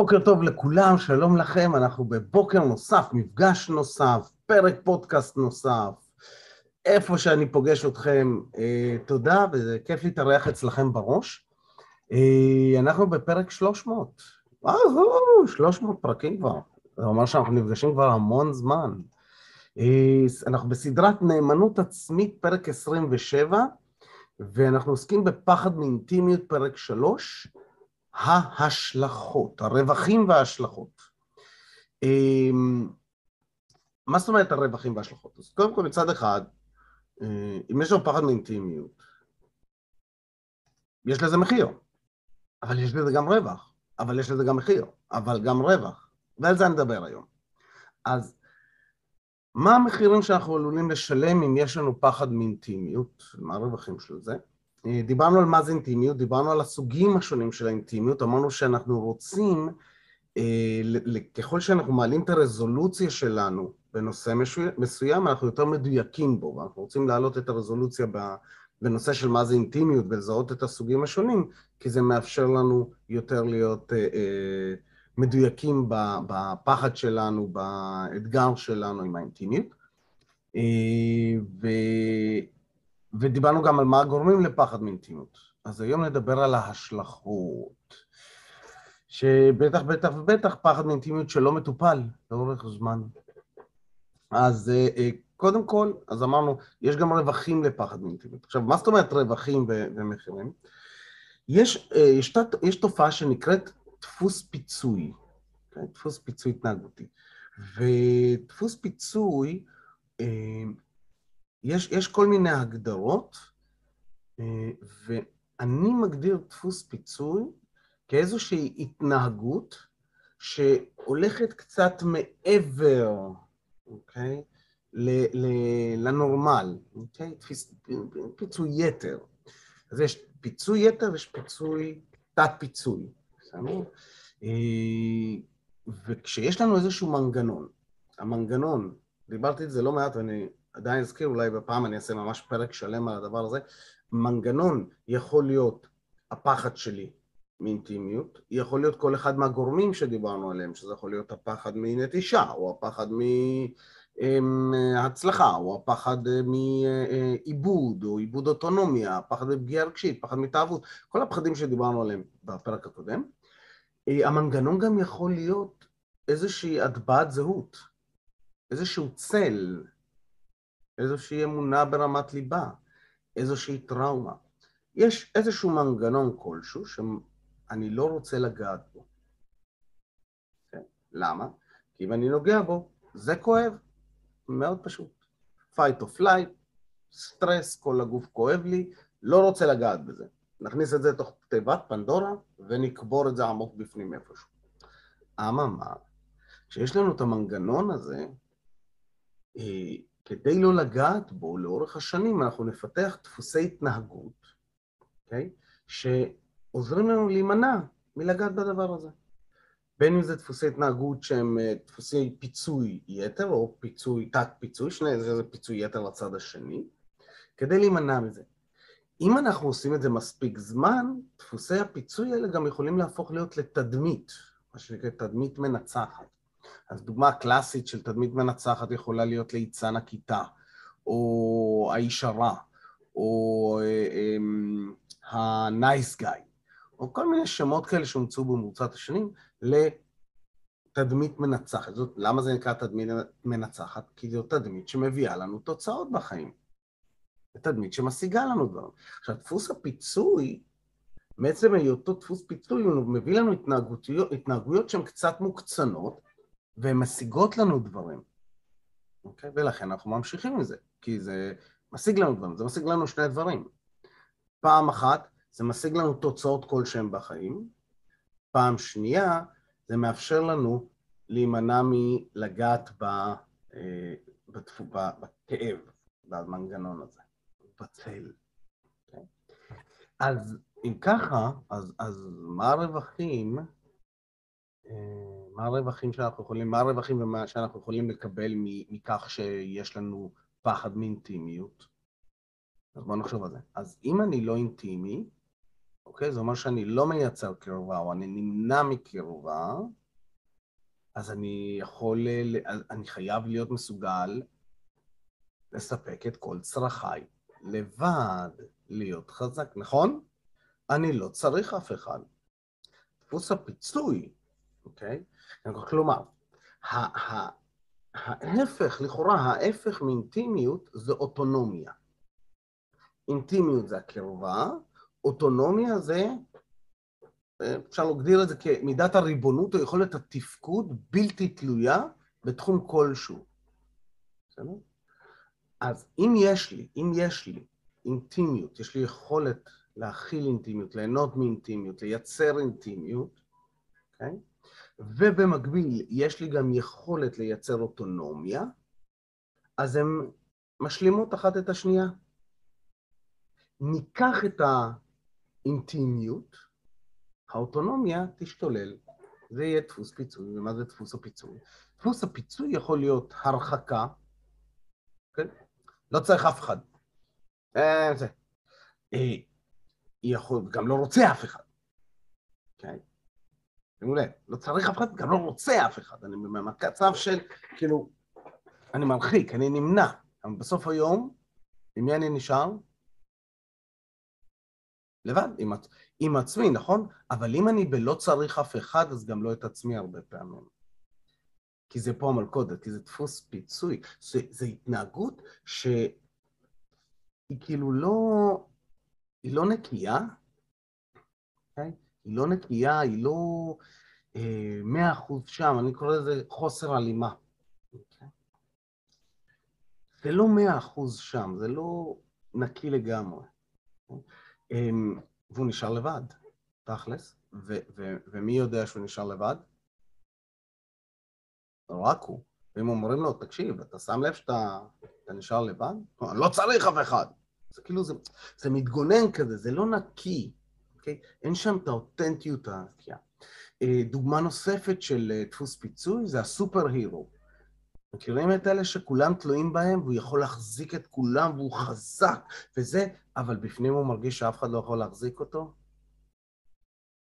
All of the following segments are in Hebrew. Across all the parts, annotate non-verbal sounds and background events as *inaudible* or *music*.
בוקר טוב לכולם, שלום לכם, אנחנו בבוקר נוסף, מפגש נוסף, פרק פודקאסט נוסף, איפה שאני פוגש אתכם, אה, תודה, וזה כיף להתארח אצלכם בראש. אה, אנחנו בפרק 300, וואו, 300 פרקים כבר, זה אומר שאנחנו נפגשים כבר המון זמן. אה, אנחנו בסדרת נאמנות עצמית, פרק 27, ואנחנו עוסקים בפחד מאינטימיות, פרק 3, ההשלכות, הרווחים וההשלכות. אמ, מה זאת אומרת הרווחים וההשלכות? אז קודם כל מצד אחד, אה, אם יש לנו פחד מאינטימיות, יש לזה מחיר, אבל יש לזה גם רווח, אבל יש לזה גם מחיר, אבל גם רווח, ועל זה אני מדבר היום. אז מה המחירים שאנחנו עלולים לשלם אם יש לנו פחד מאינטימיות? מה הרווחים של זה? אה, דיברנו על מה זה אינטימיות, דיברנו על הסוגים השונים של האינטימיות, אמרנו שאנחנו רוצים, אה, ככל שאנחנו מעלים את הרזולוציה שלנו בנושא מסוים, אנחנו יותר מדויקים בו, ואנחנו רוצים להעלות את הרזולוציה בנושא של מה זה אינטימיות ולזהות את הסוגים השונים, כי זה מאפשר לנו יותר להיות אה, מדויקים בפחד שלנו, באתגר שלנו עם האינטימיות. ו... ודיברנו גם על מה גורמים לפחד מאינטימיות. אז היום נדבר על ההשלכות, שבטח, בטח ובטח פחד מאינטימיות שלא מטופל לאורך זמן. אז אה, אה, קודם כל, אז אמרנו, יש גם רווחים לפחד מאינטימיות. עכשיו, מה זאת אומרת רווחים ומחירים? יש, אה, יש, יש תופעה שנקראת דפוס פיצוי? כן? דפוס פיצוי התנהגותי. ודפוס פיצוי, יש, יש כל מיני הגדרות, אה, ואני מגדיר דפוס פיצוי כאיזושהי התנהגות שהולכת קצת מעבר, אוקיי? ל, ל, לנורמל, אוקיי? תפיס, פיצוי יתר. אז יש פיצוי יתר ויש פיצוי, תת-פיצוי, בסדר? אה, וכשיש לנו איזשהו מנגנון, המנגנון, דיברתי את זה לא מעט ואני עדיין אזכיר, אולי בפעם אני אעשה ממש פרק שלם על הדבר הזה, מנגנון יכול להיות הפחד שלי מאינטימיות, יכול להיות כל אחד מהגורמים שדיברנו עליהם, שזה יכול להיות הפחד מנטישה, או הפחד מהצלחה, או הפחד מעיבוד, או עיבוד אוטונומיה, הפחד מפגיעה רגשית, פחד מתאהבות, כל הפחדים שדיברנו עליהם בפרק הקודם. המנגנון גם יכול להיות איזושהי הטבעת זהות, איזשהו צל, איזושהי אמונה ברמת ליבה, איזושהי טראומה. יש איזשהו מנגנון כלשהו שאני לא רוצה לגעת בו. כן? למה? כי אם אני נוגע בו, זה כואב. מאוד פשוט. fight or flight, סטרס, כל הגוף כואב לי, לא רוצה לגעת בזה. נכניס את זה תוך תיבת פנדורה ונקבור את זה עמוק בפנים איפשהו. אממה, כשיש לנו את המנגנון הזה, אה, כדי לא לגעת בו לאורך השנים, אנחנו נפתח דפוסי התנהגות, אוקיי? Okay? שעוזרים לנו להימנע מלגעת בדבר הזה. בין אם זה דפוסי התנהגות שהם אה, דפוסי פיצוי יתר, או פיצוי, תת-פיצוי, שני זה פיצוי יתר לצד השני, כדי להימנע מזה. אם אנחנו עושים את זה מספיק זמן, דפוסי הפיצוי האלה גם יכולים להפוך להיות לתדמית, מה שנקרא תדמית מנצחת. אז דוגמה קלאסית של תדמית מנצחת יכולה להיות ליצן הכיתה, או האיש הרע, או ה-nice guy, או כל מיני שמות כאלה שהומצאו במרוצת השנים לתדמית מנצחת. זאת, למה זה נקרא תדמית מנצחת? כי זו תדמית שמביאה לנו תוצאות בחיים. זו תדמית שמשיגה לנו דברים. עכשיו, דפוס הפיצוי, מעצם היותו דפוס פיצוי, הוא מביא לנו התנהגויות, התנהגויות שהן קצת מוקצנות, והן משיגות לנו דברים, אוקיי? ולכן אנחנו ממשיכים עם זה, כי זה משיג לנו דברים, זה משיג לנו שני דברים. פעם אחת, זה משיג לנו תוצאות כלשהן בחיים, פעם שנייה, זה מאפשר לנו להימנע מלגעת ב, אה, בתפו, בכאב, במנגנון הזה, בצל. Okay? אוקיי? אז אם ככה, אז, אז מה הרווחים? אה, מה הרווחים שאנחנו יכולים, מה הרווחים ומה שאנחנו יכולים לקבל מכך שיש לנו פחד מאינטימיות? אז בואו נחשוב על זה. אז אם אני לא אינטימי, אוקיי? זה אומר שאני לא מייצר קרבה או אני נמנע מקרבה, אז אני יכול, אני חייב להיות מסוגל לספק את כל צרכיי לבד, להיות חזק, נכון? אני לא צריך אף אחד. דפוס הפיצוי, אוקיי? כלומר, ההפך, לכאורה ההפך מאינטימיות זה אוטונומיה. אינטימיות זה הקרבה, אוטונומיה זה, אפשר להגדיר את זה כמידת הריבונות או יכולת התפקוד בלתי תלויה בתחום כלשהו. אז אם יש לי, אם יש לי אינטימיות, יש לי יכולת להכיל אינטימיות, ליהנות מאינטימיות, לייצר אינטימיות, אוקיי? Okay? ובמקביל יש לי גם יכולת לייצר אוטונומיה, אז הן משלימות אחת את השנייה. ניקח את האינטימיות, האוטונומיה תשתולל. זה יהיה דפוס פיצוי. ומה זה דפוס הפיצוי? דפוס הפיצוי יכול להיות הרחקה, כן? לא צריך אף אחד. אה, זה. אה, יכול, גם לא רוצה אף אחד. כן? לב, לא צריך אף אחד, גם לא רוצה אף אחד. אני במצב של, כאילו, אני מרחיק, אני נמנע. אבל בסוף היום, עם מי אני נשאר? לבד, עם, עם עצמי, נכון? אבל אם אני בלא צריך אף אחד, אז גם לא את עצמי הרבה פעמים. כי זה פה המלכודת, כי זה דפוס פיצוי. זו התנהגות שהיא כאילו לא... היא לא נקייה, okay? היא לא נקייה, היא לא אה, מאה אחוז שם, אני קורא לזה חוסר הלימה. אוקיי? זה לא מאה אחוז שם, זה לא נקי לגמרי. אוקיי? והוא נשאר לבד, תכלס, ו- ו- ומי יודע שהוא נשאר לבד? רק הוא. ואם אומרים לו, תקשיב, אתה שם לב שאתה נשאר לבד? לא צריך אף אחד. זה כאילו, זה, זה מתגונן כזה, זה לא נקי, אוקיי? אין שם את האותנטיות הנקייה. אה, דוגמה נוספת של אה, דפוס פיצוי זה הסופר הירו. מכירים את אלה שכולם תלויים בהם והוא יכול להחזיק את כולם והוא חזק וזה, אבל בפנים הוא מרגיש שאף אחד לא יכול להחזיק אותו?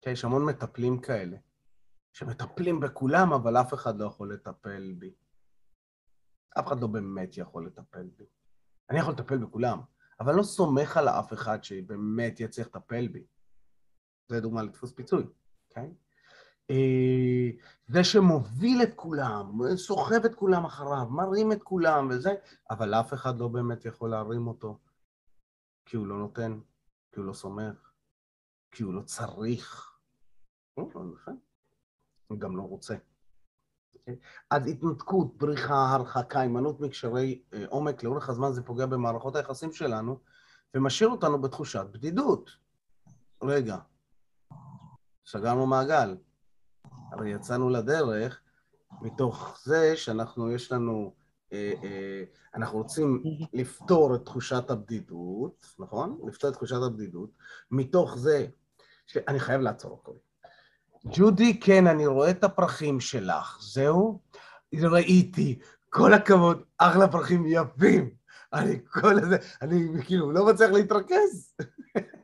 כן, יש המון מטפלים כאלה, שמטפלים בכולם, אבל אף אחד לא יכול לטפל בי. אף אחד לא באמת יכול לטפל בי. אני יכול לטפל בכולם, אבל אני לא סומך על אף אחד שבאמת יצליח לטפל בי. זה דוגמה לדפוס פיצוי, אוקיי? אה, זה שמוביל את כולם, סוחב את כולם אחריו, מרים את כולם וזה, אבל אף אחד לא באמת יכול להרים אותו, כי הוא לא נותן, כי הוא לא סומך, כי הוא לא צריך. לא, לא נכון. הוא גם לא רוצה. Okay. אז התנתקות, בריחה, הרחקה, הימנעות מקשרי אה, עומק לאורך הזמן זה פוגע במערכות היחסים שלנו ומשאיר אותנו בתחושת בדידות. רגע, סגרנו מעגל. הרי יצאנו לדרך מתוך זה שאנחנו, יש לנו, אה, אה, אנחנו רוצים לפתור את תחושת הבדידות, נכון? לפתור את תחושת הבדידות, מתוך זה, אני חייב לעצור הכל. ג'ודי, כן, אני רואה את הפרחים שלך, זהו? ראיתי, כל הכבוד, אחלה פרחים יפים. אני כל הזה, אני כאילו לא מצליח להתרכז. *laughs*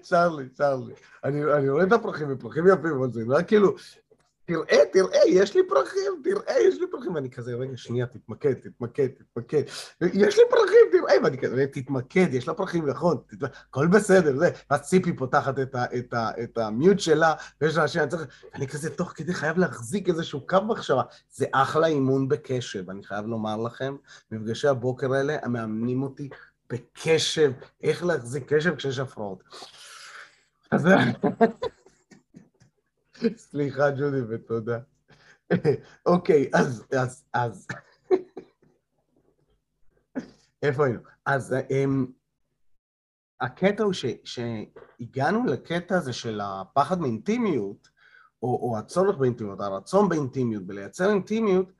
צ'רלי, צ'רלי. אני, אני רואה את הפרחים, ופרחים יפים, אבל זה נראה כאילו, תראה, תראה, יש לי פרחים, תראה, יש לי פרחים. ואני כזה, רגע, שנייה, תתמקד, תתמקד, תתמקד. יש לי פרחים, תראה, ואני כזה, תתמקד, יש לה פרחים, נכון, הכל בסדר, זה. ואז ציפי פותחת את, ה, את, ה, את המיוט שלה, ויש לה אנשים, אני צריך... אני כזה, תוך כדי חייב להחזיק איזשהו קו מחשבה. זה אחלה אימון בקשב, אני חייב לומר לכם, מפגשי הבוקר האלה, הם מאמנים אותי בקשב, איך להחזיק קשב כשיש הפרעות. אז... סליחה, ג'ודי, ותודה. אוקיי, אז, אז, אז... איפה היינו? אז um, הקטע הוא ש, שהגענו לקטע הזה של הפחד מאינטימיות, או, או הצורך באינטימיות, הרצון באינטימיות, בלייצר אינטימיות,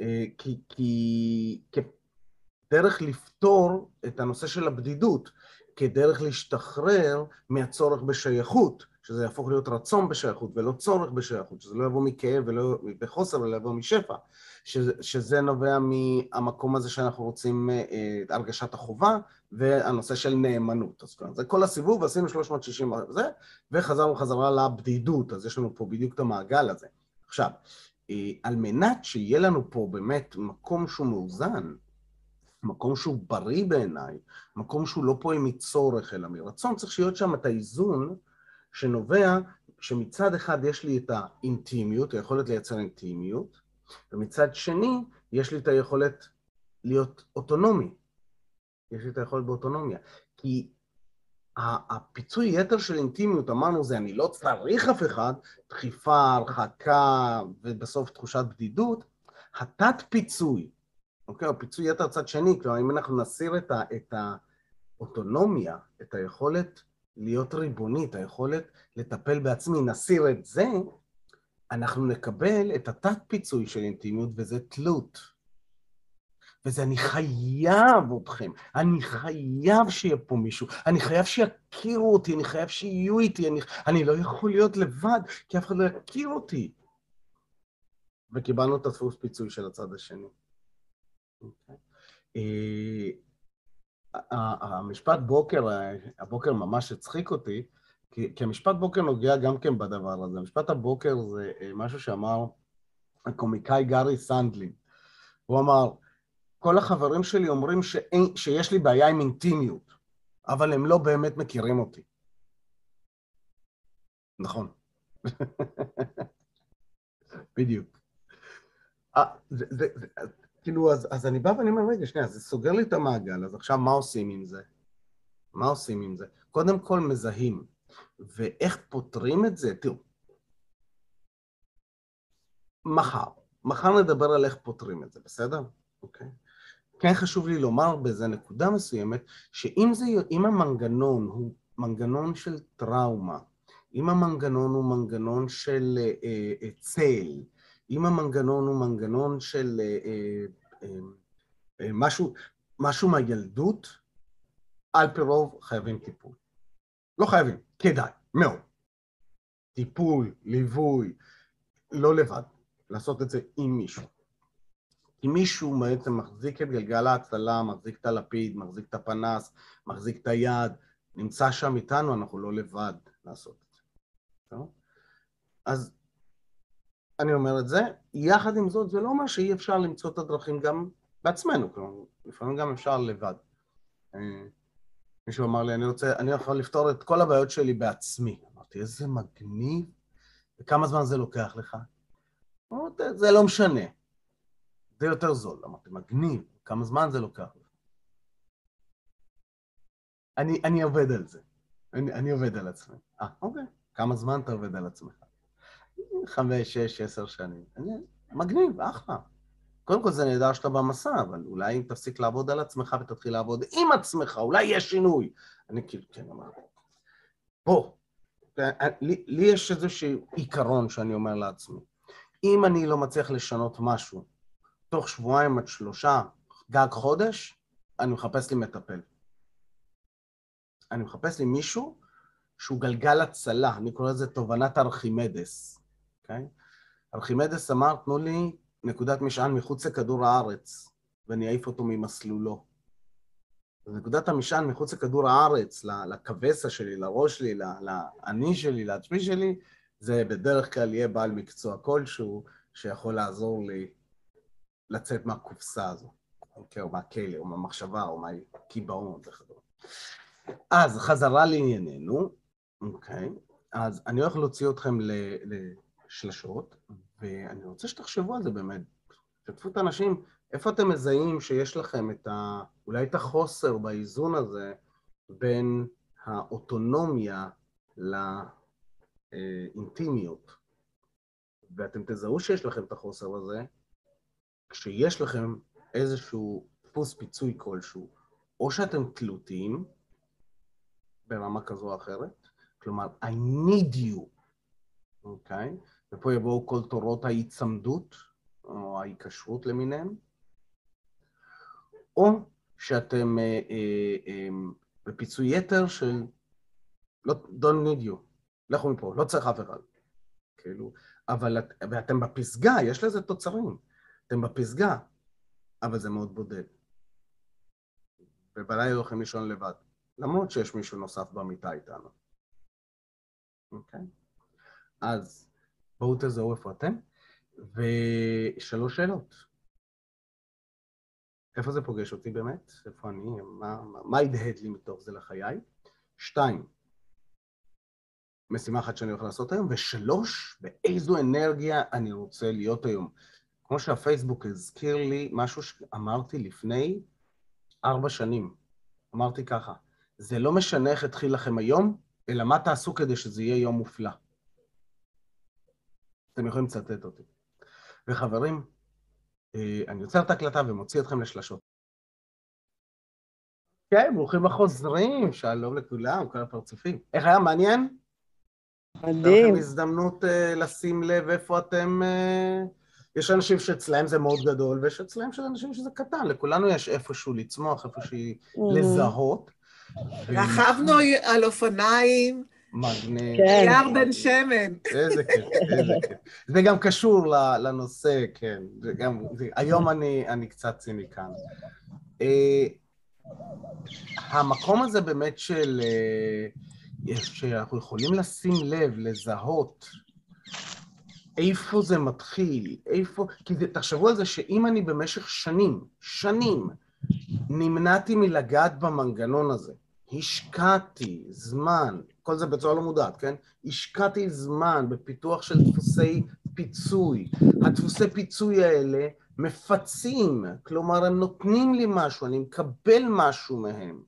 אה, כי, כי כדרך לפתור את הנושא של הבדידות, כדרך להשתחרר מהצורך בשייכות. שזה יהפוך להיות רצון בשייכות ולא צורך בשייכות, שזה לא יבוא מכאב ולא בחוסר, אלא יבוא משפע, שזה, שזה נובע מהמקום הזה שאנחנו רוצים אה, הרגשת החובה והנושא של נאמנות. אז זה כל הסיבוב, עשינו 360 זה, וחזרנו חזרה לבדידות, אז יש לנו פה בדיוק את המעגל הזה. עכשיו, אה, על מנת שיהיה לנו פה באמת מקום שהוא מאוזן, מקום שהוא בריא בעיניי, מקום שהוא לא פועל מצורך אלא מרצון, צריך להיות שם את האיזון שנובע שמצד אחד יש לי את האינטימיות, היכולת לייצר אינטימיות, ומצד שני יש לי את היכולת להיות אוטונומי. יש לי את היכולת באוטונומיה. כי הפיצוי יתר של אינטימיות, אמרנו זה, אני לא צריך אף אחד, דחיפה, הרחקה ובסוף תחושת בדידות, התת פיצוי, אוקיי, או פיצוי יתר צד שני, כלומר אם אנחנו נסיר את, ה, את האוטונומיה, את היכולת להיות ריבונית, היכולת לטפל בעצמי, נסיר את זה, אנחנו נקבל את התת פיצוי של אינטימיות וזה תלות. וזה אני חייב אתכם, אני חייב שיהיה פה מישהו, אני חייב שיכירו אותי, אני חייב שיהיו איתי, אני, אני לא יכול להיות לבד, כי אף אחד לא יכיר אותי. וקיבלנו את הדפוס פיצוי של הצד השני. אה, המשפט בוקר, הבוקר ממש הצחיק אותי, כי, המשפט בוקר נוגע גם כן בדבר הזה. המשפט הבוקר זה אה, משהו שאמר הקומיקאי גארי סנדלין. הוא אמר, כל החברים שלי אומרים שאין, שיש לי בעיה עם אינטימיות, אבל הם לא באמת מכירים אותי. נכון. *laughs* בדיוק. 아, זה, זה, זה, כאילו, אז, אז אני בא ואני אומר, רגע, שנייה, זה סוגר לי את המעגל, אז עכשיו מה עושים עם זה? מה עושים עם זה? קודם כל מזהים. ואיך פותרים את זה? תראו, מחר, מחר נדבר על איך פותרים את זה, בסדר? אוקיי. כן חשוב לי לומר באיזה נקודה מסוימת, שאם זה, המנגנון הוא מנגנון של טראומה, אם המנגנון הוא מנגנון של אה, אה, צל, אם המנגנון הוא מנגנון של אה, אה, אה, אה, משהו, משהו מהילדות, על פי רוב חייבים טיפול. לא חייבים, כדאי, מאוד. טיפול, ליווי, לא לבד, לעשות את זה עם מישהו. אם מישהו בעצם מחזיק את גלגל ההצלה, מחזיק את הלפיד, מחזיק את הפנס, מחזיק את היד, נמצא שם איתנו, אנחנו לא לבד לעשות את זה. אז אני אומר את זה. יחד עם זאת, זה לא אומר שאי אפשר למצוא את הדרכים גם בעצמנו, כלומר, לפעמים גם אפשר לבד. אה, מישהו אמר לי, אני רוצה, אני יכול לפתור את כל הבעיות שלי בעצמי. אמרתי, איזה מגניב, וכמה זמן זה לוקח לך? אמרתי, זה לא משנה. זה יותר זול. אמרתי, מגניב, כמה זמן זה לוקח לך? אני, אני עובד על זה. אני, אני עובד על עצמי. אה, אוקיי. כמה זמן אתה עובד על עצמך? חמש, שש, עשר שנים. מגניב, אחלה. קודם כל זה נהדר שאתה במסע, אבל אולי אם תפסיק לעבוד על עצמך ותתחיל לעבוד עם עצמך, אולי יש שינוי. אני כאילו, כן, אמרתי. בוא, לי, לי יש איזשהו עיקרון שאני אומר לעצמי. אם אני לא מצליח לשנות משהו תוך שבועיים עד שלושה, גג חודש, אני מחפש לי מטפל. אני מחפש לי מישהו שהוא גלגל הצלה, אני קורא לזה תובנת ארכימדס. אוקיי? ארכימדס אמר, תנו לי נקודת משען מחוץ לכדור הארץ, ואני אעיף אותו ממסלולו. אז נקודת המשען מחוץ לכדור הארץ, לכבסה שלי, לראש שלי, לאני שלי, לעצמי שלי, זה בדרך כלל יהיה בעל מקצוע כלשהו שיכול לעזור לי לצאת מהקופסה הזו, אוקיי, או מהכלא, או מהמחשבה, או מהקיבעון וכדומה. אז חזרה לענייננו, אוקיי, אז אני הולך להוציא אתכם ל... שלשות, ואני רוצה שתחשבו על זה באמת. תשתפו את האנשים, איפה אתם מזהים שיש לכם את ה... אולי את החוסר באיזון הזה בין האוטונומיה לאינטימיות. ואתם תזהו שיש לכם את החוסר הזה, כשיש לכם איזשהו דפוס פיצוי כלשהו, או שאתם תלותיים ברמה כזו או אחרת, כלומר, I need you, אוקיי? Okay? ופה יבואו כל תורות ההיצמדות, או ההיקשרות למיניהם, או שאתם אה, אה, אה, בפיצוי יתר של לא, don't need you, לכו מפה, לא צריך אף אחד. כאילו, אבל את, ואתם בפסגה, יש לזה תוצרים. אתם בפסגה, אבל זה מאוד בודד. ובלילה הולכים לישון לבד, למרות שיש מישהו נוסף במיטה איתנו. אוקיי? אז בואו תזהו איפה אתם. ושלוש שאלות. איפה זה פוגש אותי באמת? איפה אני? מה, מה, מה הדהד לי מתוך זה לחיי? שתיים, משימה אחת שאני הולך לעשות היום, ושלוש, באיזו אנרגיה אני רוצה להיות היום. כמו שהפייסבוק הזכיר לי משהו שאמרתי לפני ארבע שנים. אמרתי ככה, זה לא משנה איך התחיל לכם היום, אלא מה תעשו כדי שזה יהיה יום מופלא. אתם יכולים לצטט אותי. וחברים, אה, אני יוצר את ההקלטה ומוציא אתכם לשלשות. כן, ברוכים החוזרים, שלום לכולם, כל הפרצופים. איך היה, מעניין? מדהים. לכם הזדמנות uh, לשים לב איפה אתם... Uh, יש אנשים שאצלהם זה מאוד גדול, ויש אצלהם של אנשים שזה קטן. לכולנו יש איפשהו לצמוח, איפשהו לזהות. רכבנו על אופניים. מגניב. כן. יער בן שמן. איזה כיף, איזה כיף. זה גם קשור לנושא, כן. גם, זה, היום אני, אני קצת ציניקן. Uh, המקום הזה באמת של... Uh, שאנחנו יכולים לשים לב, לזהות איפה זה מתחיל, איפה... כי זה, תחשבו על זה שאם אני במשך שנים, שנים, נמנעתי מלגעת במנגנון הזה, השקעתי זמן, כל זה בצורה לא מודעת, כן? השקעתי זמן בפיתוח של דפוסי פיצוי. הדפוסי פיצוי האלה מפצים, כלומר הם נותנים לי משהו, אני מקבל משהו מהם.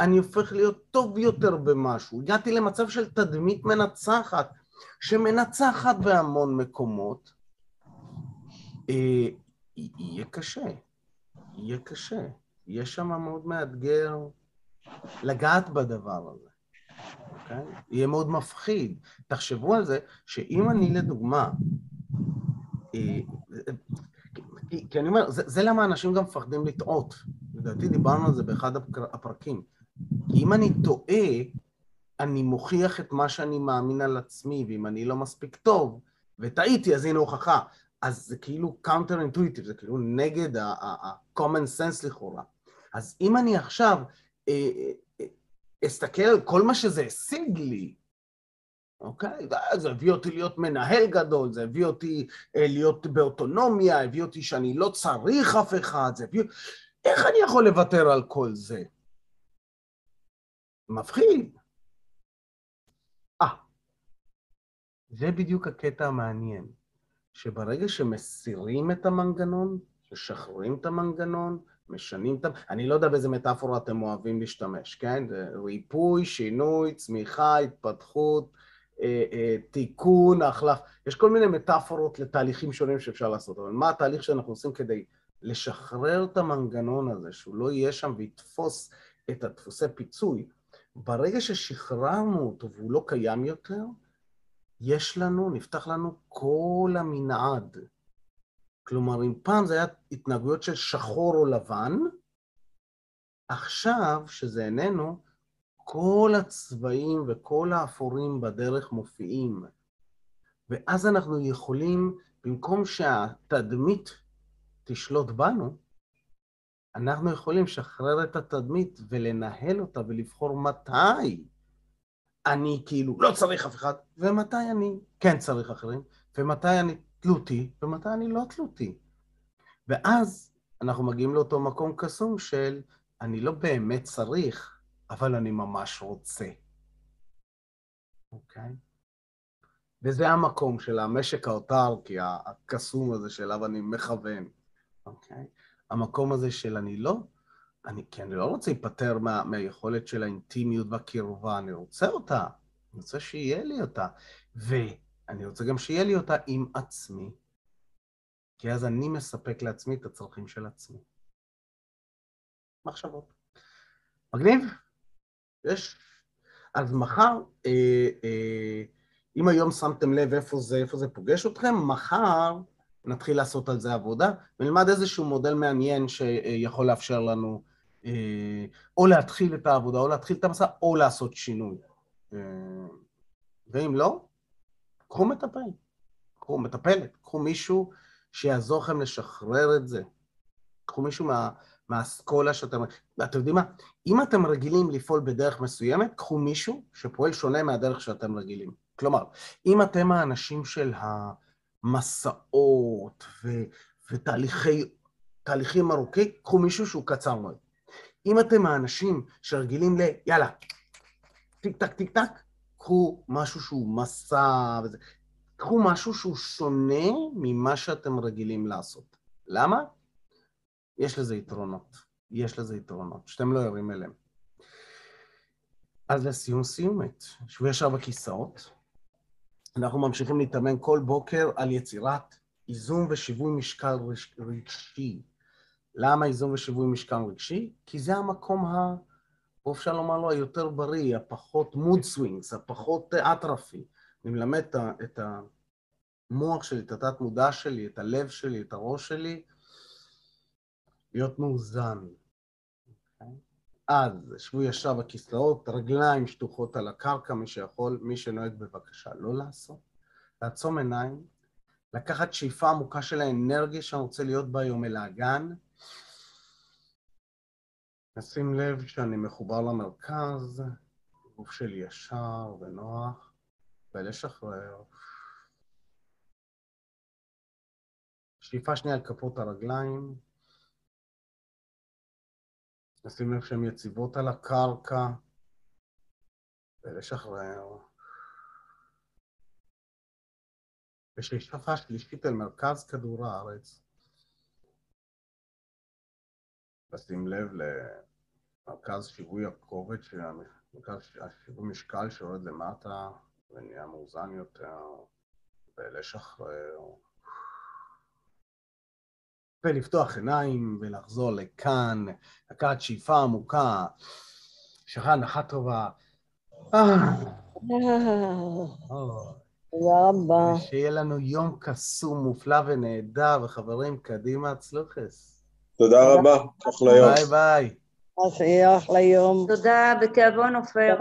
אני הופך להיות טוב יותר במשהו. הגעתי למצב של תדמית מנצחת, שמנצחת בהמון מקומות. אה, יהיה קשה, יהיה קשה. יהיה שם מאוד מאתגר לגעת בדבר הזה, אוקיי? יהיה מאוד מפחיד. תחשבו על זה שאם אני לדוגמה, אה, כי אני אומר, זה, זה למה אנשים גם מפחדים לטעות. לדעתי דיברנו על זה באחד הפרקים. כי אם אני טועה, אני מוכיח את מה שאני מאמין על עצמי, ואם אני לא מספיק טוב, וטעיתי, אז הנה הוכחה. אז זה כאילו counter intuitive, זה כאילו נגד ה-common sense לכאורה. אז אם אני עכשיו אסתכל על כל מה שזה השיג לי, אוקיי? זה הביא אותי להיות מנהל גדול, זה הביא אותי אה, להיות באוטונומיה, הביא אותי שאני לא צריך אף אחד, זה הביא... איך אני יכול לוותר על כל זה? מפחיד. אה, זה בדיוק הקטע המעניין, שברגע שמסירים את המנגנון, משחררים את המנגנון, משנים את... אני לא יודע באיזה מטאפורה אתם אוהבים להשתמש, כן? ריפוי, שינוי, צמיחה, התפתחות, אה, אה, תיקון, החלף. יש כל מיני מטאפורות לתהליכים שונים שאפשר לעשות, אבל מה התהליך שאנחנו עושים כדי לשחרר את המנגנון הזה, שהוא לא יהיה שם ויתפוס את הדפוסי פיצוי, ברגע ששחררנו אותו והוא לא קיים יותר, יש לנו, נפתח לנו כל המנעד. כלומר, אם פעם זה היה התנהגויות של שחור או לבן, עכשיו, שזה איננו, כל הצבעים וכל האפורים בדרך מופיעים. ואז אנחנו יכולים, במקום שהתדמית תשלוט בנו, אנחנו יכולים לשחרר את התדמית ולנהל אותה ולבחור מתי אני כאילו לא צריך אף אחד, ומתי אני כן צריך אחרים, ומתי אני תלותי, ומתי אני לא תלותי. ואז אנחנו מגיעים לאותו מקום קסום של אני לא באמת צריך, אבל אני ממש רוצה. אוקיי? וזה המקום של המשק האוטרקי, הקסום הזה שאליו אני מכוון, אוקיי? המקום הזה של אני לא, אני, כי אני לא רוצה להיפטר מה, מהיכולת של האינטימיות והקרבה, אני רוצה אותה, אני רוצה שיהיה לי אותה, ואני רוצה גם שיהיה לי אותה עם עצמי, כי אז אני מספק לעצמי את הצרכים של עצמי. מחשבות. מגניב? יש. אז מחר, אה, אה, אם היום שמתם לב איפה זה, איפה זה פוגש אתכם, מחר נתחיל לעשות על זה עבודה, ונלמד איזשהו מודל מעניין שיכול לאפשר לנו אה, או להתחיל את העבודה, או להתחיל את המסע, או לעשות שינוי. אה, ואם לא, קחו מטפל, קחו מטפלת, קחו מישהו שיעזור לכם לשחרר את זה. קחו מישהו מה, מהאסכולה שאתם... ואתם יודעים מה? אם אתם רגילים לפעול בדרך מסוימת, קחו מישהו שפועל שונה מהדרך שאתם רגילים. כלומר, אם אתם האנשים של המסעות ו... ותהליכים ארוכים, קחו מישהו שהוא קצר מאוד. אם אתם האנשים שרגילים ל... יאללה, טיק טק טיק טק, קחו משהו שהוא מסע וזה. קחו משהו שהוא שונה ממה שאתם רגילים לעשות. למה? יש לזה יתרונות. יש לזה יתרונות, שאתם לא ערים אליהם. אז לסיום סיומת, שבו ישר בכיסאות. אנחנו ממשיכים להתאמן כל בוקר על יצירת איזון ושיווי משקל רגשי. למה איזון ושיווי משקל רגשי? כי זה המקום ה... פה אפשר לומר לו היותר בריא, הפחות mood swings, הפחות אטרפי. אני מלמד את המוח שלי, את התת מודע שלי, את הלב שלי, את הראש שלי, להיות מאוזן. אז שבו ישר בכיסאות, רגליים שטוחות על הקרקע, מי שיכול, מי שנוהג בבקשה לא לעשות. לעצום עיניים, לקחת שאיפה עמוקה של האנרגיה שאני רוצה להיות בה היום אל האגן. נשים לב שאני מחובר למרכז, גוף שלי ישר ונוח, ולשחרר. שאיפה שנייה על כפות הרגליים. נשים לב שהן יציבות על הקרקע, ולשחרר. ושאיפה שלישית אל מרכז כדור הארץ. לשים לב למרכז שיווי הכובד, מרכז שיווי משקל שיורד למטה ונהיה מאוזן יותר, ולשחרר. ולפתוח עיניים ולחזור לכאן, לקחת שאיפה עמוקה, שכן הנחה טובה. תודה רבה. ושיהיה לנו יום קסום, מופלא ונהדר, וחברים, קדימה, צלוחס. תודה רבה, אחלה יום. ביי ביי. אז שיהיה אחלה יום. תודה, בתיאבון עופר.